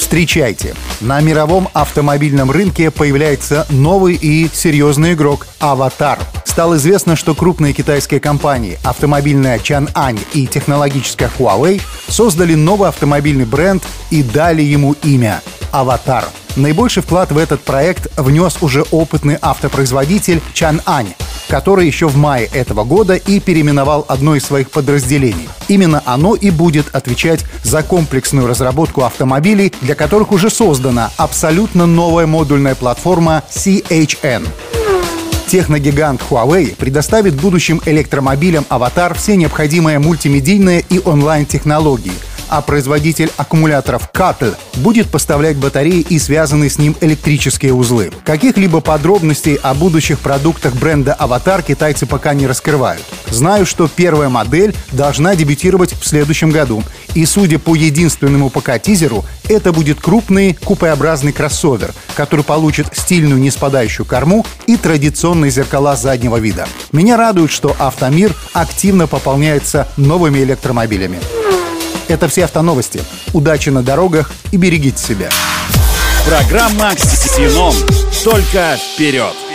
Встречайте! На мировом автомобильном рынке появляется новый и серьезный игрок – «Аватар». Стало известно, что крупные китайские компании автомобильная Чан-Ань и технологическая Huawei создали новый автомобильный бренд и дали ему имя – «Аватар». Наибольший вклад в этот проект внес уже опытный автопроизводитель Чан-Ань, который еще в мае этого года и переименовал одно из своих подразделений. Именно оно и будет отвечать за комплексную разработку автомобилей, для которых уже создана абсолютно новая модульная платформа CHN. Техногигант Huawei предоставит будущим электромобилям «Аватар» все необходимые мультимедийные и онлайн-технологии – а производитель аккумуляторов Катл будет поставлять батареи и связанные с ним электрические узлы. Каких-либо подробностей о будущих продуктах бренда «Аватар» китайцы пока не раскрывают. Знаю, что первая модель должна дебютировать в следующем году. И судя по единственному пока тизеру, это будет крупный купеобразный кроссовер, который получит стильную неспадающую корму и традиционные зеркала заднего вида. Меня радует, что автомир активно пополняется новыми электромобилями. Это все автоновости. Удачи на дорогах и берегите себя. Программа «Ксеном». Только вперед!